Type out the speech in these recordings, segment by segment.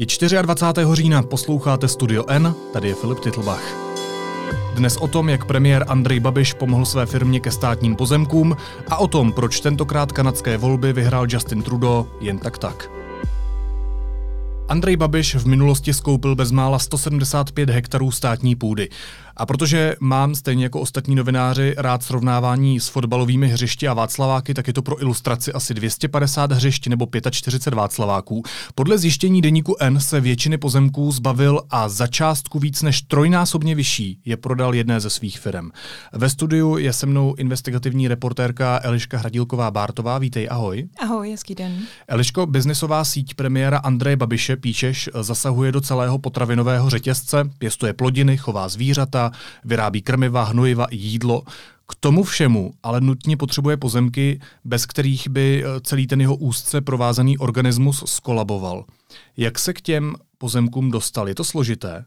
Je 24. října, posloucháte Studio N, tady je Filip Titlbach. Dnes o tom, jak premiér Andrej Babiš pomohl své firmě ke státním pozemkům a o tom, proč tentokrát kanadské volby vyhrál Justin Trudeau jen tak tak. Andrej Babiš v minulosti skoupil bezmála 175 hektarů státní půdy. A protože mám, stejně jako ostatní novináři, rád srovnávání s fotbalovými hřišti a Václaváky, tak je to pro ilustraci asi 250 hřišť nebo 45 Václaváků. Podle zjištění deníku N se většiny pozemků zbavil a za částku víc než trojnásobně vyšší je prodal jedné ze svých firm. Ve studiu je se mnou investigativní reportérka Eliška Hradílková-Bártová. Vítej, ahoj. Ahoj, hezký den. Eliško, biznisová síť premiéra Andreje Babiše, píšeš, zasahuje do celého potravinového řetězce, pěstuje plodiny, chová zvířata, vyrábí krmiva, hnojiva i jídlo. K tomu všemu ale nutně potřebuje pozemky, bez kterých by eh, celý ten jeho úzce provázaný organismus skolaboval. Jak se k těm pozemkům dostal? Je to složité?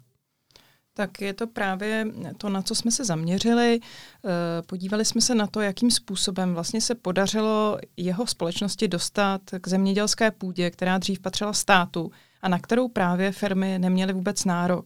Tak je to právě to, na co jsme se zaměřili. Eh, podívali jsme se na to, jakým způsobem vlastně se podařilo jeho společnosti dostat k zemědělské půdě, která dřív patřila státu a na kterou právě firmy neměly vůbec nárok.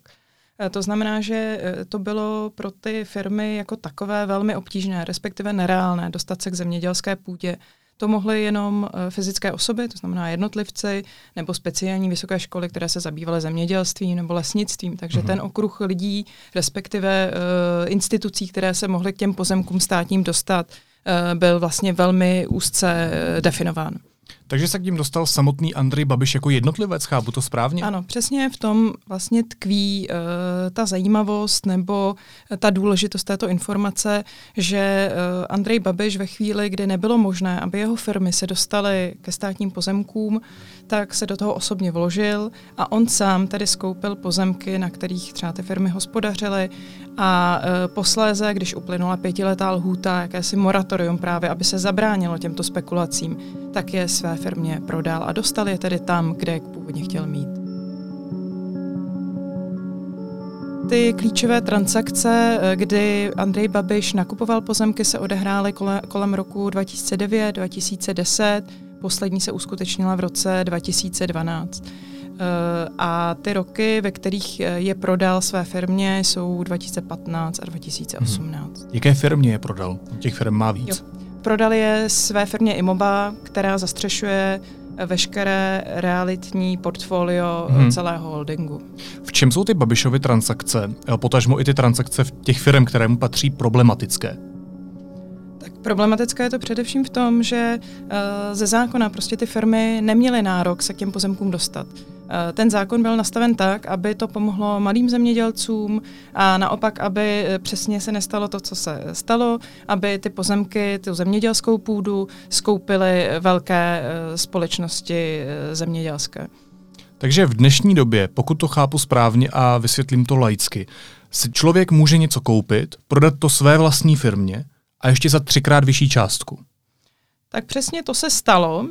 Eh, to znamená, že eh, to bylo pro ty firmy jako takové velmi obtížné, respektive nereálné dostat se k zemědělské půdě. To mohly jenom eh, fyzické osoby, to znamená jednotlivci, nebo speciální vysoké školy, které se zabývaly zemědělstvím nebo lesnictvím. Takže uh-huh. ten okruh lidí, respektive uh, institucí, které se mohly k těm pozemkům státním dostat, uh, byl vlastně velmi úzce definován. Takže se k ním dostal samotný Andrej Babiš jako jednotlivec, chápu to správně? Ano, přesně v tom vlastně tkví uh, ta zajímavost nebo uh, ta důležitost této informace, že uh, Andrej Babiš ve chvíli, kdy nebylo možné, aby jeho firmy se dostaly ke státním pozemkům, tak se do toho osobně vložil a on sám tedy skoupil pozemky, na kterých třeba ty firmy hospodařily a uh, posléze, když uplynula pětiletá lhůta, jakési moratorium právě, aby se zabránilo těmto spekulacím, tak je své firmě prodal a dostal je tedy tam, kde je původně chtěl mít. Ty klíčové transakce, eh, kdy Andrej Babiš nakupoval pozemky, se odehrály kolem roku 2009-2010, poslední se uskutečnila v roce 2012. Eh, a ty roky, ve kterých eh, je prodal své firmě, jsou 2015 a 2018. Hmm. Jaké firmě je prodal? Těch firm má víc. Jo. Prodal je své firmě Imoba, která zastřešuje veškeré realitní portfolio hmm. celého holdingu. V čem jsou ty Babišovy transakce, potažmo i ty transakce v těch firm, které mu patří, problematické? Problematické je to především v tom, že uh, ze zákona prostě ty firmy neměly nárok se k těm pozemkům dostat. Eh, ten zákon byl nastaven tak, aby to pomohlo malým zemědělcům a naopak, aby eh, přesně se nestalo to, co se stalo, aby ty pozemky, tu zemědělskou půdu skoupily velké eh, společnosti zemědělské. Takže v dnešní době, pokud to chápu správně a vysvětlím to laicky, si člověk může něco koupit, prodat to své vlastní firmě a ještě za třikrát vyšší částku. Tak přesně to se stalo.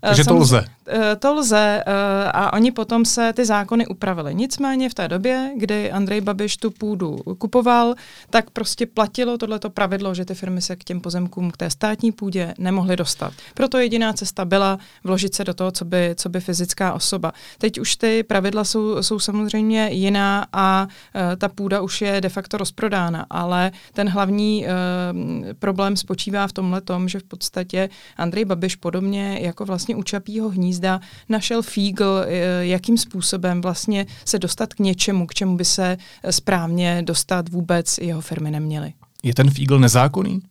Takže to lze. Eh, to lze eh, a oni potom se ty zákony upravili. Nicméně v té době, kdy Andrej Babiš tu půdu kupoval, tak prostě platilo tohleto pravidlo, že ty firmy se k těm pozemkům, k té státní půdě nemohly dostat. Proto jediná cesta byla vložit se do toho, co by, co by fyzická osoba. Teď už ty pravidla jsou, jsou samozřejmě jiná a ta půda už je de facto rozprodána, ale ten hlavní problém spočívá v tomhle tom, že v podstatě Andrej Babiš podobně jako vlastně u Čapího hnízda našel fígl, eh, jakým způsobem vlastně se dostat k něčemu, k čemu by se eh, správně dostat vůbec jeho firmy neměly. Je ten fígl nezákonný?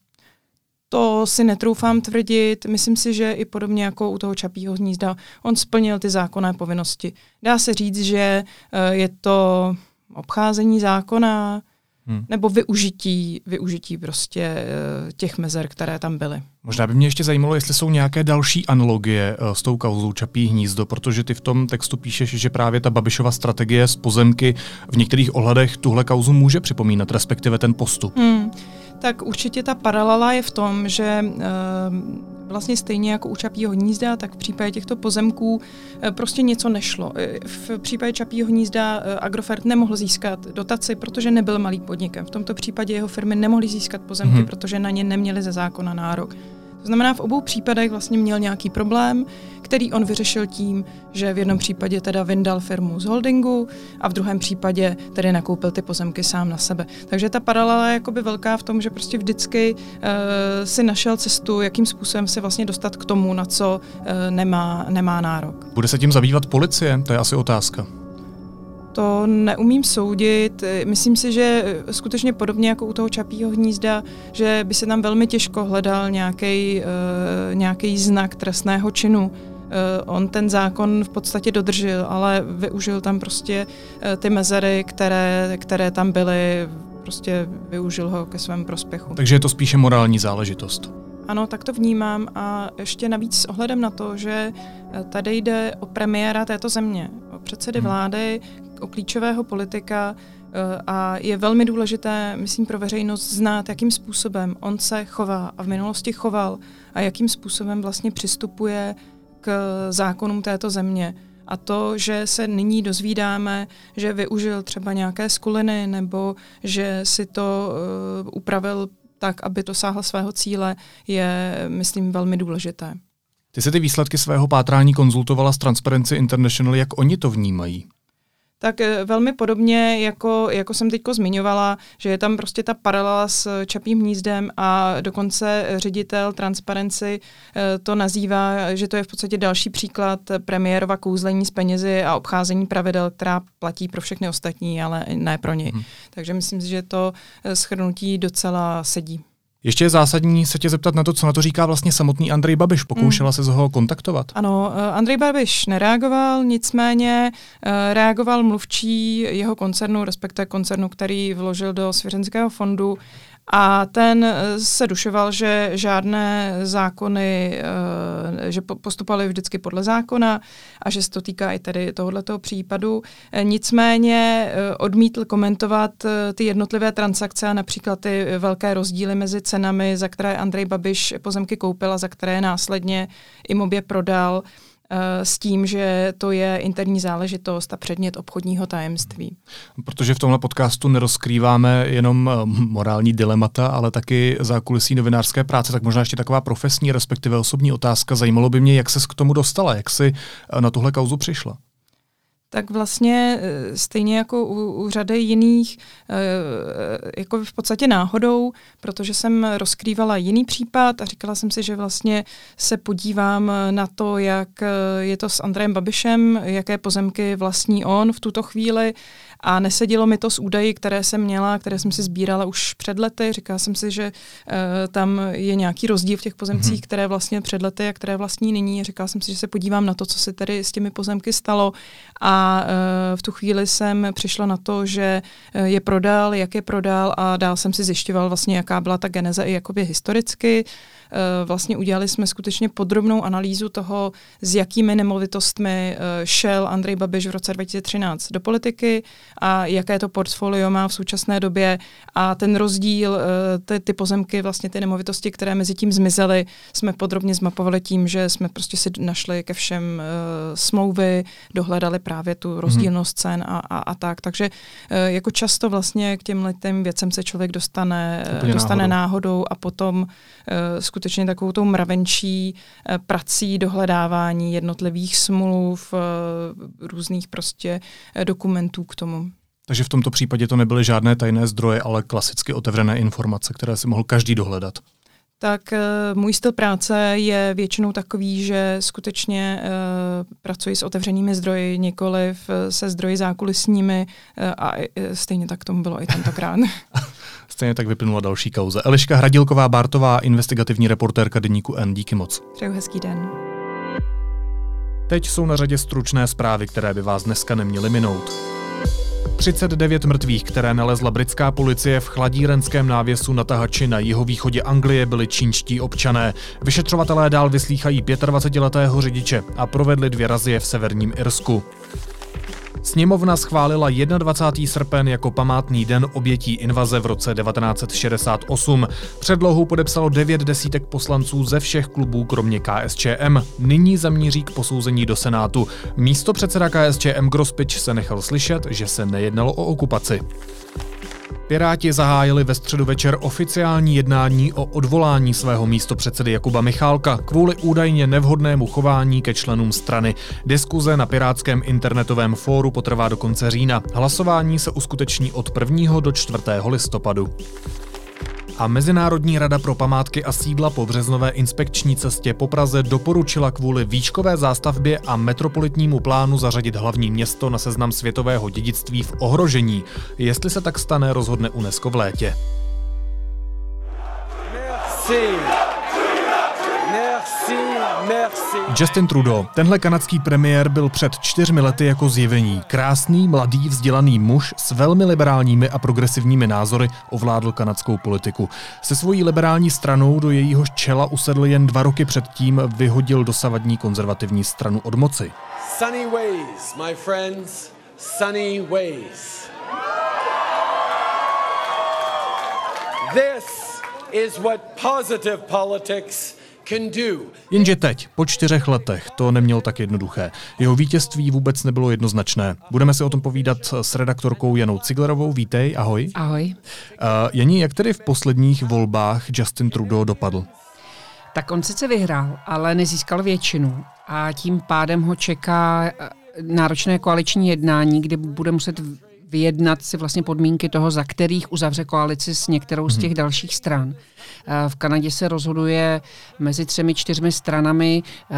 To si netroufám tvrdit. Myslím si, že i podobně jako u toho Čapího hnízda, on splnil ty zákonné povinnosti. Dá se říct, že eh, je to obcházení zákona, hmm. nebo využití, využití prostě eh, těch mezer, které tam byly. Možná by mě ještě zajímalo, jestli jsou nějaké další analogie eh, s tou kauzou Čapí hnízdo, protože ty v tom textu píšeš, že právě ta Babišova strategie z pozemky v některých ohledech tuhle kauzu může připomínat, respektive ten postup. Hmm. Tak určitě ta paralela je v tom, že uh, vlastně stejně jako u Čapího hnízda, tak v případě těchto pozemků eh, prostě něco nešlo. Eh, v případě Čapího hnízda eh, Agrofert nemohl získat dotaci, protože nebyl malý podnikem. V tomto případě jeho firmy nemohly získat pozemky, hmm. protože na ně neměly ze zákona nárok. To znamená, v obou případech vlastně měl nějaký problém, který on vyřešil tím, že v jednom případě teda vyndal firmu z holdingu a v druhém případě tedy nakoupil ty pozemky sám na sebe. Takže ta paralela je jakoby velká v tom, že prostě vždycky uh, si našel cestu, jakým způsobem se vlastně dostat k tomu, na co uh, nemá, nemá nárok. Bude se tím zabývat policie? To je asi otázka. To neumím soudit. Myslím si, že skutečně podobně jako u toho čapího hnízda, že by se tam velmi těžko hledal nějaký uh, znak trestného činu. Uh, on ten zákon v podstatě dodržel, ale využil tam prostě uh, ty mezery, které, které tam byly, prostě využil ho ke svému prospěchu. Takže je to spíše morální záležitost. Ano, tak to vnímám a ještě navíc s ohledem na to, že tady jde o premiéra této země, o předsedy hmm. vlády, o klíčového politika eh, a je velmi důležité, myslím, pro veřejnost znát, jakým způsobem on se chová a v minulosti choval a jakým způsobem vlastně přistupuje k zákonům této země. A to, že se nyní dozvídáme, že využil třeba nějaké skuliny nebo že si to uh, upravil tak, aby dosáhl svého cíle, je, myslím, velmi důležité. Ty se ty výsledky svého pátrání konzultovala s Transparency International, jak oni to vnímají? Tak eh, velmi podobně, jako, jako jsem teďko zmiňovala, že je tam prostě ta paralela s Čapím hnízdem a dokonce ředitel Transparency eh, to nazývá, že to je v podstatě další příklad premiérova kouzlení s penězi a obcházení pravidel, která platí pro všechny ostatní, ale ne pro něj. Hmm. Takže myslím si, že to eh, schrnutí docela sedí. Ještě je zásadní se tě zeptat na to, co na to říká vlastně samotný Andrej Babiš. Pokoušela mm. se ho kontaktovat? Ano, eh, Andrej Babiš nereagoval, nicméně eh, reagoval mluvčí jeho koncernu, respektive koncernu, který vložil do Svěřenského fondu a ten eh, se dušoval, že žádné zákony, eh, že postupovali vždycky podle zákona a že se to týká i tedy tohoto případu. Eh, nicméně odmítl komentovat ty jednotlivé transakce a například ty velké rozdíly mezi cenami, za které Andrej Babiš pozemky koupil a za které následně Imobě prodal. Eh, s tím, že to je interní záležitost a předmět obchodního tajemství. Protože v tomhle podcastu nerozkrýváme jenom eh, morální dilemata, ale taky zákulisí novinářské práce, tak možná ještě taková profesní, respektive osobní otázka. Zajímalo by mě, jak se k tomu dostala, jak si eh, na tuhle kauzu přišla tak vlastně eh, stejně jako u, u řady jiných, eh, jako v podstatě náhodou, protože jsem rozkrývala jiný případ a říkala jsem si, že vlastně se podívám na to, jak eh, je to s Andrejem Babišem, jaké pozemky vlastní on v tuto chvíli a nesedělo mi to s údaji, které jsem měla, které jsem si sbírala už před lety. Říkala jsem si, že tam je nějaký rozdíl v těch pozemcích, mm-hmm. které vlastně před lety a které vlastní nyní. Říkala jsem si, že se podívám na to, co se tedy s těmi pozemky stalo. A uh, v tu chvíli jsem přišla na to, že uh, je prodal, jak je prodal a dál jsem si zjišťoval vlastně, jaká byla ta geneze i jakoby historicky. Eh, vlastně udělali jsme skutečně podrobnou analýzu toho, s jakými nemovitostmi eh, šel Andrej Babiš v roce 2013 do politiky a jaké to portfolio má v současné době a ten rozdíl, eh, ty, ty pozemky, vlastně ty nemovitosti, které mezi tím zmizely, jsme podrobně zmapovali tím, že jsme prostě si našli ke všem smlouvy, dohledali právě tu rozdílnost cen a, a, a tak. Takže jako často vlastně k těm těm věcem se člověk dostane, dostane náhodou. náhodou a potom uh, skutečně takovou tou mravenčí eh, prací dohledávání jednotlivých smluv, eh, různých prostě eh, dokumentů k tomu. Takže v tomto případě to nebyly žádné tajné zdroje, ale klasicky otevřené informace, které si mohl každý dohledat tak můj styl práce je většinou takový, že skutečně pracuji s otevřenými zdroji, nikoliv se zdroji zákulisními a stejně tak tomu bylo i tentokrát. Stejně tak vyplynula další kauze. Eliška Hradilková Bártová, investigativní reportérka deníku N. Díky moc. Přeju hezký den. Teď jsou na řadě stručné zprávy, které by vás dneska neměly minout. 39 mrtvých, které nalezla britská policie v chladírenském návěsu na tahači na jihovýchodě Anglie, byli čínští občané. Vyšetřovatelé dál vyslýchají 25-letého řidiče a provedli dvě razie v severním Irsku. Sněmovna schválila 21. srpen jako památný den obětí invaze v roce 1968. Předlohu podepsalo devět desítek poslanců ze všech klubů kromě KSČM. Nyní zamíří k posouzení do Senátu. Místo předseda KSČM Grospič se nechal slyšet, že se nejednalo o okupaci. Piráti zahájili ve středu večer oficiální jednání o odvolání svého místopředsedy Jakuba Michálka kvůli údajně nevhodnému chování ke členům strany. Diskuze na pirátském internetovém fóru potrvá do konce října. Hlasování se uskuteční od 1. do 4. listopadu a Mezinárodní rada pro památky a sídla po březnové inspekční cestě po Praze doporučila kvůli výškové zástavbě a metropolitnímu plánu zařadit hlavní město na seznam světového dědictví v ohrožení. Jestli se tak stane, rozhodne UNESCO v létě. Merci. Justin Trudeau. Tenhle kanadský premiér byl před čtyřmi lety jako zjevení. Krásný, mladý, vzdělaný muž s velmi liberálními a progresivními názory ovládl kanadskou politiku. Se svojí liberální stranou do jejího čela usedl jen dva roky předtím vyhodil dosavadní konzervativní stranu od moci. Sunny ways, my friends, sunny ways. This is what positive politics Jenže teď, po čtyřech letech, to nemělo tak jednoduché. Jeho vítězství vůbec nebylo jednoznačné. Budeme si o tom povídat s redaktorkou Janou Ciglerovou. Vítej, ahoj. Ahoj. Uh, Jení, jak tedy v posledních volbách Justin Trudeau dopadl? Tak on sice vyhrál, ale nezískal většinu a tím pádem ho čeká eh, náročné koaliční jednání, kde bude muset vyjednat si vlastně podmínky toho, za kterých uzavře koalici s některou z těch hmm. dalších stran. Eh, v Kanadě se rozhoduje mezi třemi, čtyřmi stranami. Eh,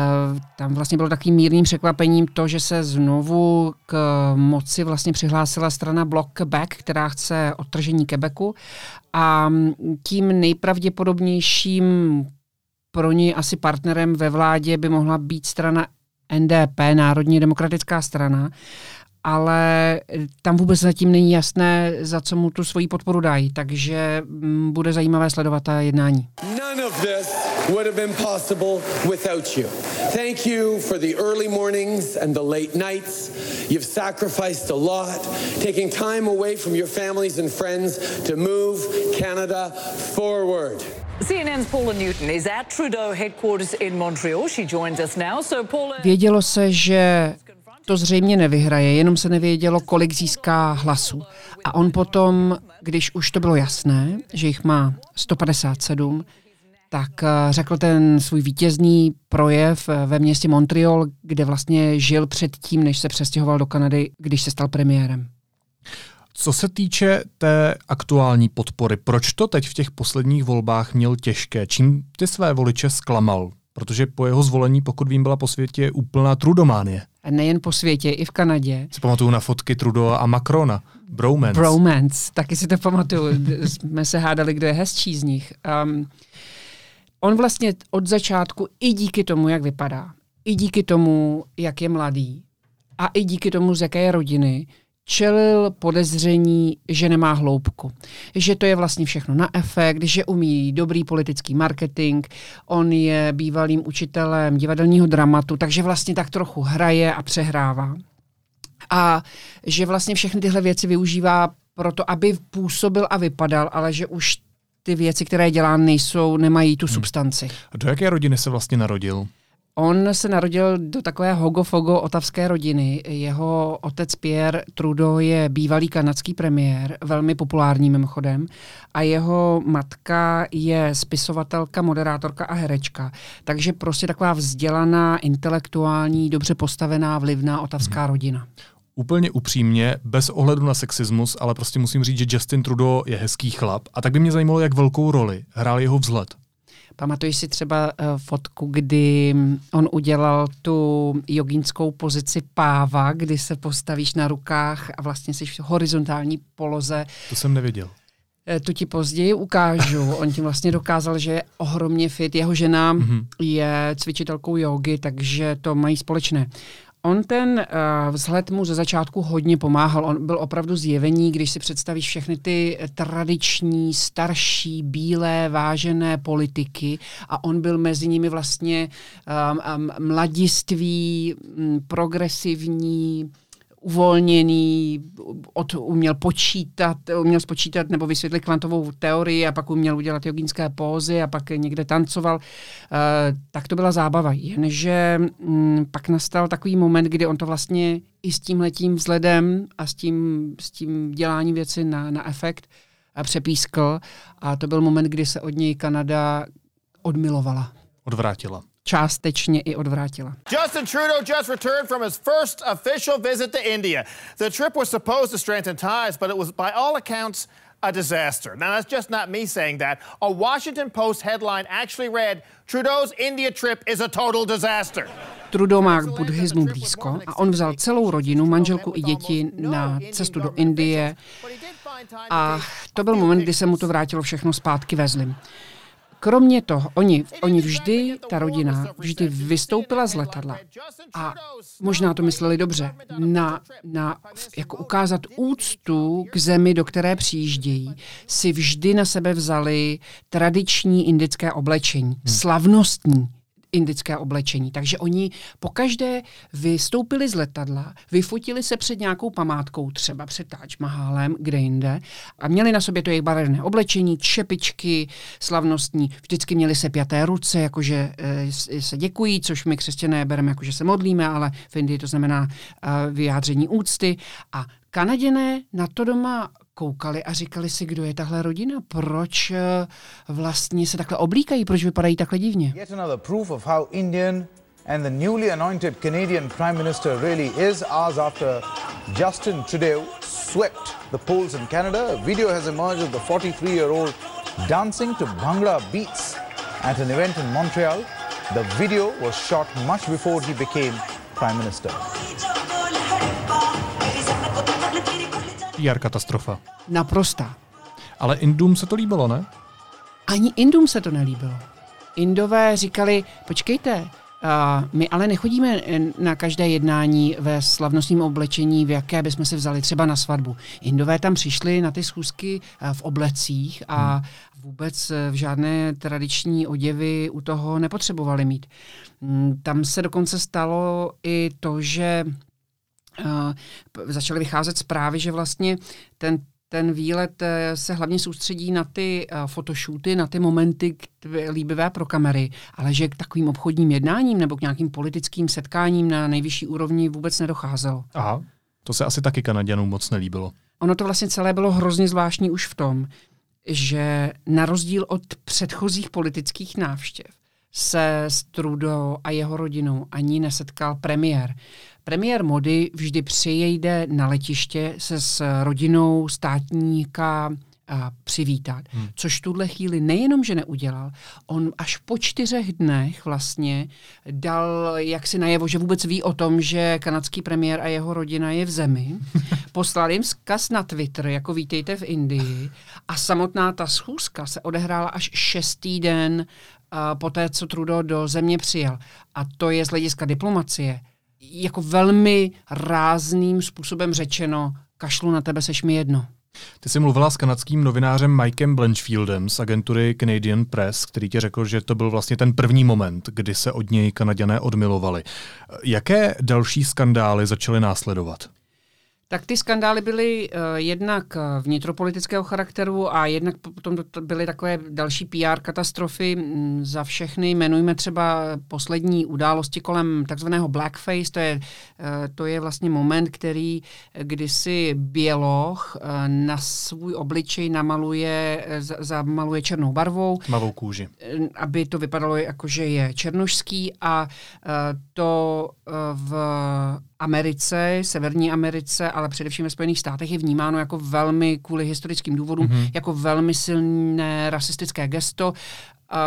tam vlastně bylo takovým mírným překvapením to, že se znovu k moci vlastně přihlásila strana Bloc Quebec, která chce odtržení Quebecu. A tím nejpravděpodobnějším pro ní asi partnerem ve vládě by mohla být strana NDP, Národní demokratická strana ale tam vůbec zatím není jasné, za co mu tu svoji podporu dají, takže mm, bude zajímavé sledovat ta jednání. None of this would have been possible without you. Thank you for the early mornings and the late nights. You've sacrificed a lot, taking time away from your families and friends to move Canada forward. CNN's Paula Newton is at Trudeau headquarters in Montreal. She joins us now. So Paula... Vědělo se, že to zřejmě nevyhraje, jenom se nevědělo, kolik získá hlasů. A on potom, když už to bylo jasné, že jich má 157, tak eh, řekl ten svůj vítězný projev eh, ve městě Montreal, kde vlastně žil předtím, než se přestěhoval do Kanady, když se stal premiérem. Co se týče té aktuální podpory, proč to teď v těch posledních volbách měl těžké? Čím ty své voliče zklamal? Protože po jeho zvolení, pokud vím, byla po světě úplná trudománie nejen po světě, i v Kanadě. Si pamatuju na fotky Trudeau a Macrona. Bromance. Bromance, taky si to pamatuju. Jsme se hádali, kdo je hezčí z nich. Um, on vlastně od začátku i díky tomu, jak vypadá, i díky tomu, jak je mladý, a i díky tomu, z jaké je rodiny, čelil podezření, že nemá hloubku. Že to je vlastně všechno na efekt, že umí dobrý politický marketing, on je bývalým učitelem divadelního dramatu, takže vlastně tak trochu hraje a přehrává. A že vlastně všechny tyhle věci využívá proto, aby působil a vypadal, ale že už ty věci, které dělá, nejsou, nemají tu hmm. substanci. A do jaké rodiny se vlastně narodil? On se narodil do takové hogofogo otavské rodiny. Jeho otec Pierre Trudeau je bývalý kanadský premiér, velmi populární mimochodem, a jeho matka je spisovatelka, moderátorka a herečka. Takže prostě taková vzdělaná, intelektuální, dobře postavená, vlivná otavská hmm. rodina. Úplně upřímně, bez ohledu na sexismus, ale prostě musím říct, že Justin Trudeau je hezký chlap a tak by mě zajímalo, jak velkou roli hrál jeho vzhled. Pamatuješ si třeba uh, fotku, kdy on udělal tu jogínskou pozici páva, kdy se postavíš na rukách a vlastně jsi v horizontální poloze. To jsem nevěděl. Eh, tu ti později ukážu. On tím vlastně dokázal, že je ohromně fit. Jeho žena mm-hmm. je cvičitelkou jogy, takže to mají společné. On ten uh, vzhled mu ze začátku hodně pomáhal. On byl opravdu zjevení, když si představíš všechny ty tradiční, starší, bílé, vážené politiky a on byl mezi nimi vlastně um, um, mladiství, um, progresivní, uvolněný, od, uměl počítat, uměl spočítat nebo vysvětlit kvantovou teorii a pak uměl udělat jogínské pózy a pak někde tancoval. Uh, tak to byla zábava. Jenže um, pak nastal takový moment, kdy on to vlastně i s tím letím vzhledem a s tím, s tím děláním věci na, na efekt přepískl a to byl moment, kdy se od něj Kanada odmilovala. Odvrátila částečně i odvrátila. Justin Trudeau just returned from his first official visit to India. The trip was supposed to strengthen ties, but it was by all accounts a disaster. Now, that's just not me saying that. A Washington Post headline actually read Trudeau's India trip is a total disaster. Trudeau má k buddhismu blízko a on vzal celou rodinu, manželku i děti na cestu do Indie a to byl moment, kdy se mu to vrátilo všechno zpátky ve zlim. Kromě toho, oni, oni vždy, ta rodina, vždy vystoupila z letadla. A možná to mysleli dobře, na, na jako ukázat úctu k zemi, do které přijíždějí, si vždy na sebe vzali tradiční indické oblečení, hmm. slavnostní, indické oblečení. Takže oni pokaždé vystoupili z letadla, vyfotili se před nějakou památkou, třeba před Taj Mahalem, kde jinde, a měli na sobě to jejich barevné oblečení, čepičky slavnostní, vždycky měli se pěté ruce, jakože e, se děkují, což my křesťané bereme, jakože se modlíme, ale v Indii to znamená e, vyjádření úcty. A Kanaděné na to doma koukali a říkali si, kdo je tahle rodina, proč eh, vlastně se takhle oblíkají, proč vypadají takhle divně. Yet another proof of how Indian and the newly anointed Canadian Prime Minister really is hours after Justin Trudeau swept the polls in Canada. A video has emerged of the 43-year-old dancing to Bhangra beats at an event in Montreal. The video was shot much before he became Prime Minister. PR katastrofa. Naprosta. Ale Indům se to líbilo, ne? Ani Indům se to nelíbilo. Indové říkali, počkejte, uh, my ale nechodíme na každé jednání ve slavnostním oblečení, v jaké bychom si vzali třeba na svatbu. Indové tam přišli na ty schůzky uh, v oblecích a hmm. vůbec v žádné tradiční oděvy u toho nepotřebovali mít. Um, tam se dokonce stalo i to, že začaly vycházet zprávy, že vlastně ten ten výlet eh, se hlavně soustředí na ty uh, fotoshooty, na ty momenty líbivé pro kamery, ale že k takovým obchodním jednáním nebo k nějakým politickým setkáním na nejvyšší úrovni vůbec nedocházelo. Aha, to se asi taky Kanaděnům moc nelíbilo. Ono to vlastně celé bylo hrozně zvláštní už v tom, že na rozdíl od předchozích politických návštěv se s Trudeau a jeho rodinou ani nesetkal premiér. Premiér Modi vždy přijede na letiště se s rodinou státníka a přivítat. Hmm. Což tuhle chvíli nejenom, že neudělal, on až po čtyřech dnech vlastně dal jaksi najevo, že vůbec ví o tom, že kanadský premiér a jeho rodina je v zemi. Poslal jim zkaz na Twitter, jako vítejte v Indii. A samotná ta schůzka se odehrála až šestý den uh, po té, co Trudeau do země přijel. A to je z hlediska diplomacie jako velmi rázným způsobem řečeno, kašlu na tebe, seš mi jedno. Ty jsi mluvila s kanadským novinářem Mikem Blanchfieldem z agentury Canadian Press, který ti řekl, že to byl vlastně ten první moment, kdy se od něj Kanaděné odmilovali. Jaké další skandály začaly následovat? Tak ty skandály byly uh, jednak eh, vnitropolitického charakteru a jednak potom to byly takové další PR katastrofy. Mm, za všechny jmenujme třeba poslední události kolem takzvaného blackface. To je, uh, to je vlastně moment, který kdysi běloch uh, na svůj obličej namaluje, z, zamaluje černou barvou. Tmavou kůži. Aby to vypadalo jako, že je černošský a uh, to uh, v Americe, Severní Americe, ale především ve Spojených státech je vnímáno jako velmi, kvůli historickým důvodům, mm-hmm. jako velmi silné rasistické gesto. Uh,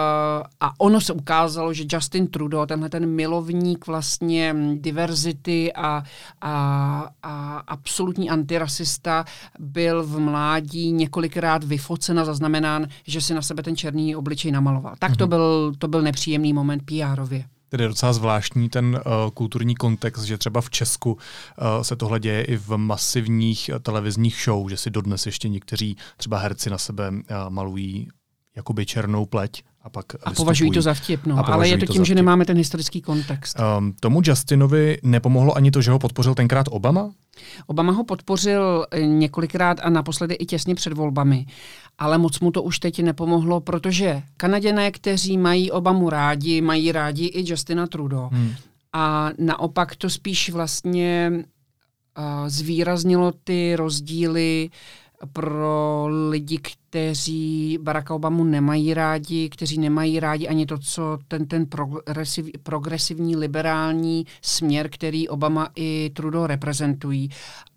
a ono se ukázalo, že Justin Trudeau, tenhle ten milovník vlastně diverzity a, a, a absolutní antirasista, byl v mládí několikrát vyfocen a zaznamenán, že si na sebe ten černý obličej namaloval. Tak to, mhm. byl, to byl nepříjemný moment PR-ově. Tedy je docela zvláštní ten uh, kulturní kontext, že třeba v Česku uh, se tohle děje i v masivních uh, televizních show, že si dodnes ještě někteří třeba herci na sebe uh, malují jakoby černou pleť a pak A považují to za vtip, no. ale je to tím, to že nemáme ten historický kontext. Um, tomu Justinovi nepomohlo ani to, že ho podpořil tenkrát Obama? Obama ho podpořil eh, několikrát a naposledy i těsně před volbami, ale moc mu to už teď nepomohlo, protože Kanaděné, kteří mají Obamu rádi, mají rádi i Justina Trudeau. Hmm. A naopak to spíš vlastně uh, zvýraznilo ty rozdíly pro lidi, kteří Baracka Obamu nemají rádi, kteří nemají rádi ani to, co ten, ten progresiv, progresivní liberální směr, který Obama i Trudeau reprezentují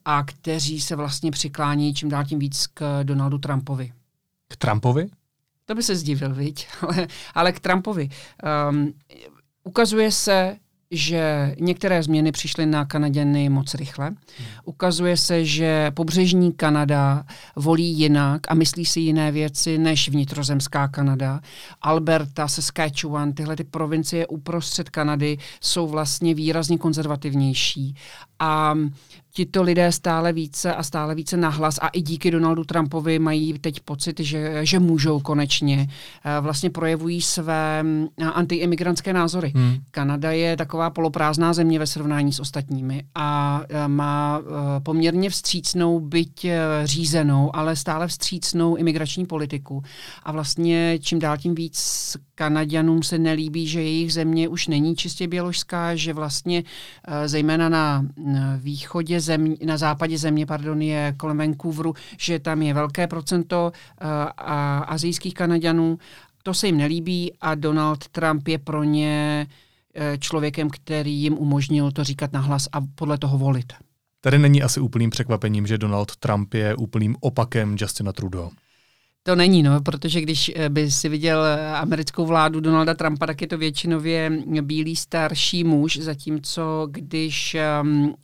a kteří se vlastně přiklání čím dál tím víc k Donaldu Trumpovi. K Trumpovi? To by se zdivil, viď? Ale, ale k Trumpovi. Um, ukazuje se, že některé změny přišly na Kanaděny moc rychle. Ukazuje se, že pobřežní Kanada volí jinak a myslí si jiné věci než vnitrozemská Kanada. Alberta, Saskatchewan, tyhle ty provincie uprostřed Kanady jsou vlastně výrazně konzervativnější. A tito lidé stále více a stále více nahlas a i díky Donaldu Trumpovi mají teď pocit, že, že můžou konečně. Eh, vlastně projevují své mm, antiimigrantské názory. Hmm. Kanada je taková poloprázdná země ve srovnání s ostatními a eh, má eh, poměrně vstřícnou, byť řízenou, ale stále vstřícnou imigrační politiku. A vlastně čím dál tím víc Kanaďanům se nelíbí, že jejich země už není čistě běložská, že vlastně zejména na východě země, na západě země pardon, je kolem Vancouveru, že tam je velké procento azijských Kanaďanů. To se jim nelíbí a Donald Trump je pro ně uh, člověkem, který jim umožnil to říkat nahlas a podle toho volit. Tady není asi úplným překvapením, že Donald Trump je úplným opakem Justina Trudeau. To není, no, protože když eh, by si viděl eh, americkou vládu Donalda Trumpa, tak je to většinově bílý starší muž, zatímco když um,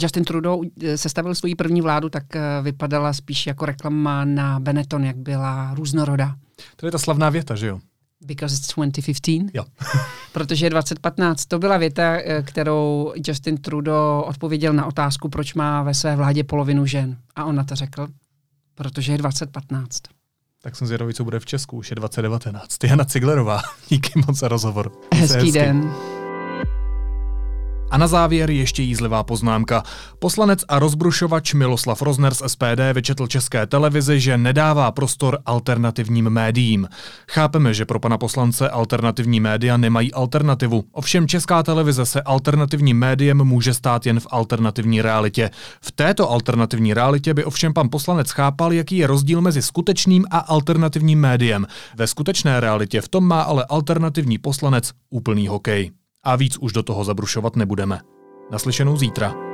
Justin Trudeau sestavil svou první vládu, tak vypadala spíš jako reklama na Benetton, jak byla různorodá. To je ta slavná věta, že jo? Because it's 2015. Jo. protože je 2015. To byla věta, kterou Justin Trudeau odpověděl na otázku, proč má ve své vládě polovinu žen. A on na to řekl, protože je 2015. Tak jsem zvědavý, co bude v Česku, už je 2019. Jana Ciglerová, díky moc za rozhovor. Hezký, hezký den. A na závěr ještě jízlivá poznámka. Poslanec a rozbrušovač Miloslav Rozner z SPD vyčetl české televizi, že nedává prostor alternativním médiím. Chápeme, že pro pana poslance alternativní média nemají alternativu. Ovšem česká televize se alternativním médiem může stát jen v alternativní realitě. V této alternativní realitě by ovšem pan poslanec chápal, jaký je rozdíl mezi skutečným a alternativním médiem. Ve skutečné realitě v tom má ale alternativní poslanec úplný hokej. A víc už do toho zabrušovat nebudeme. Naslyšenou zítra.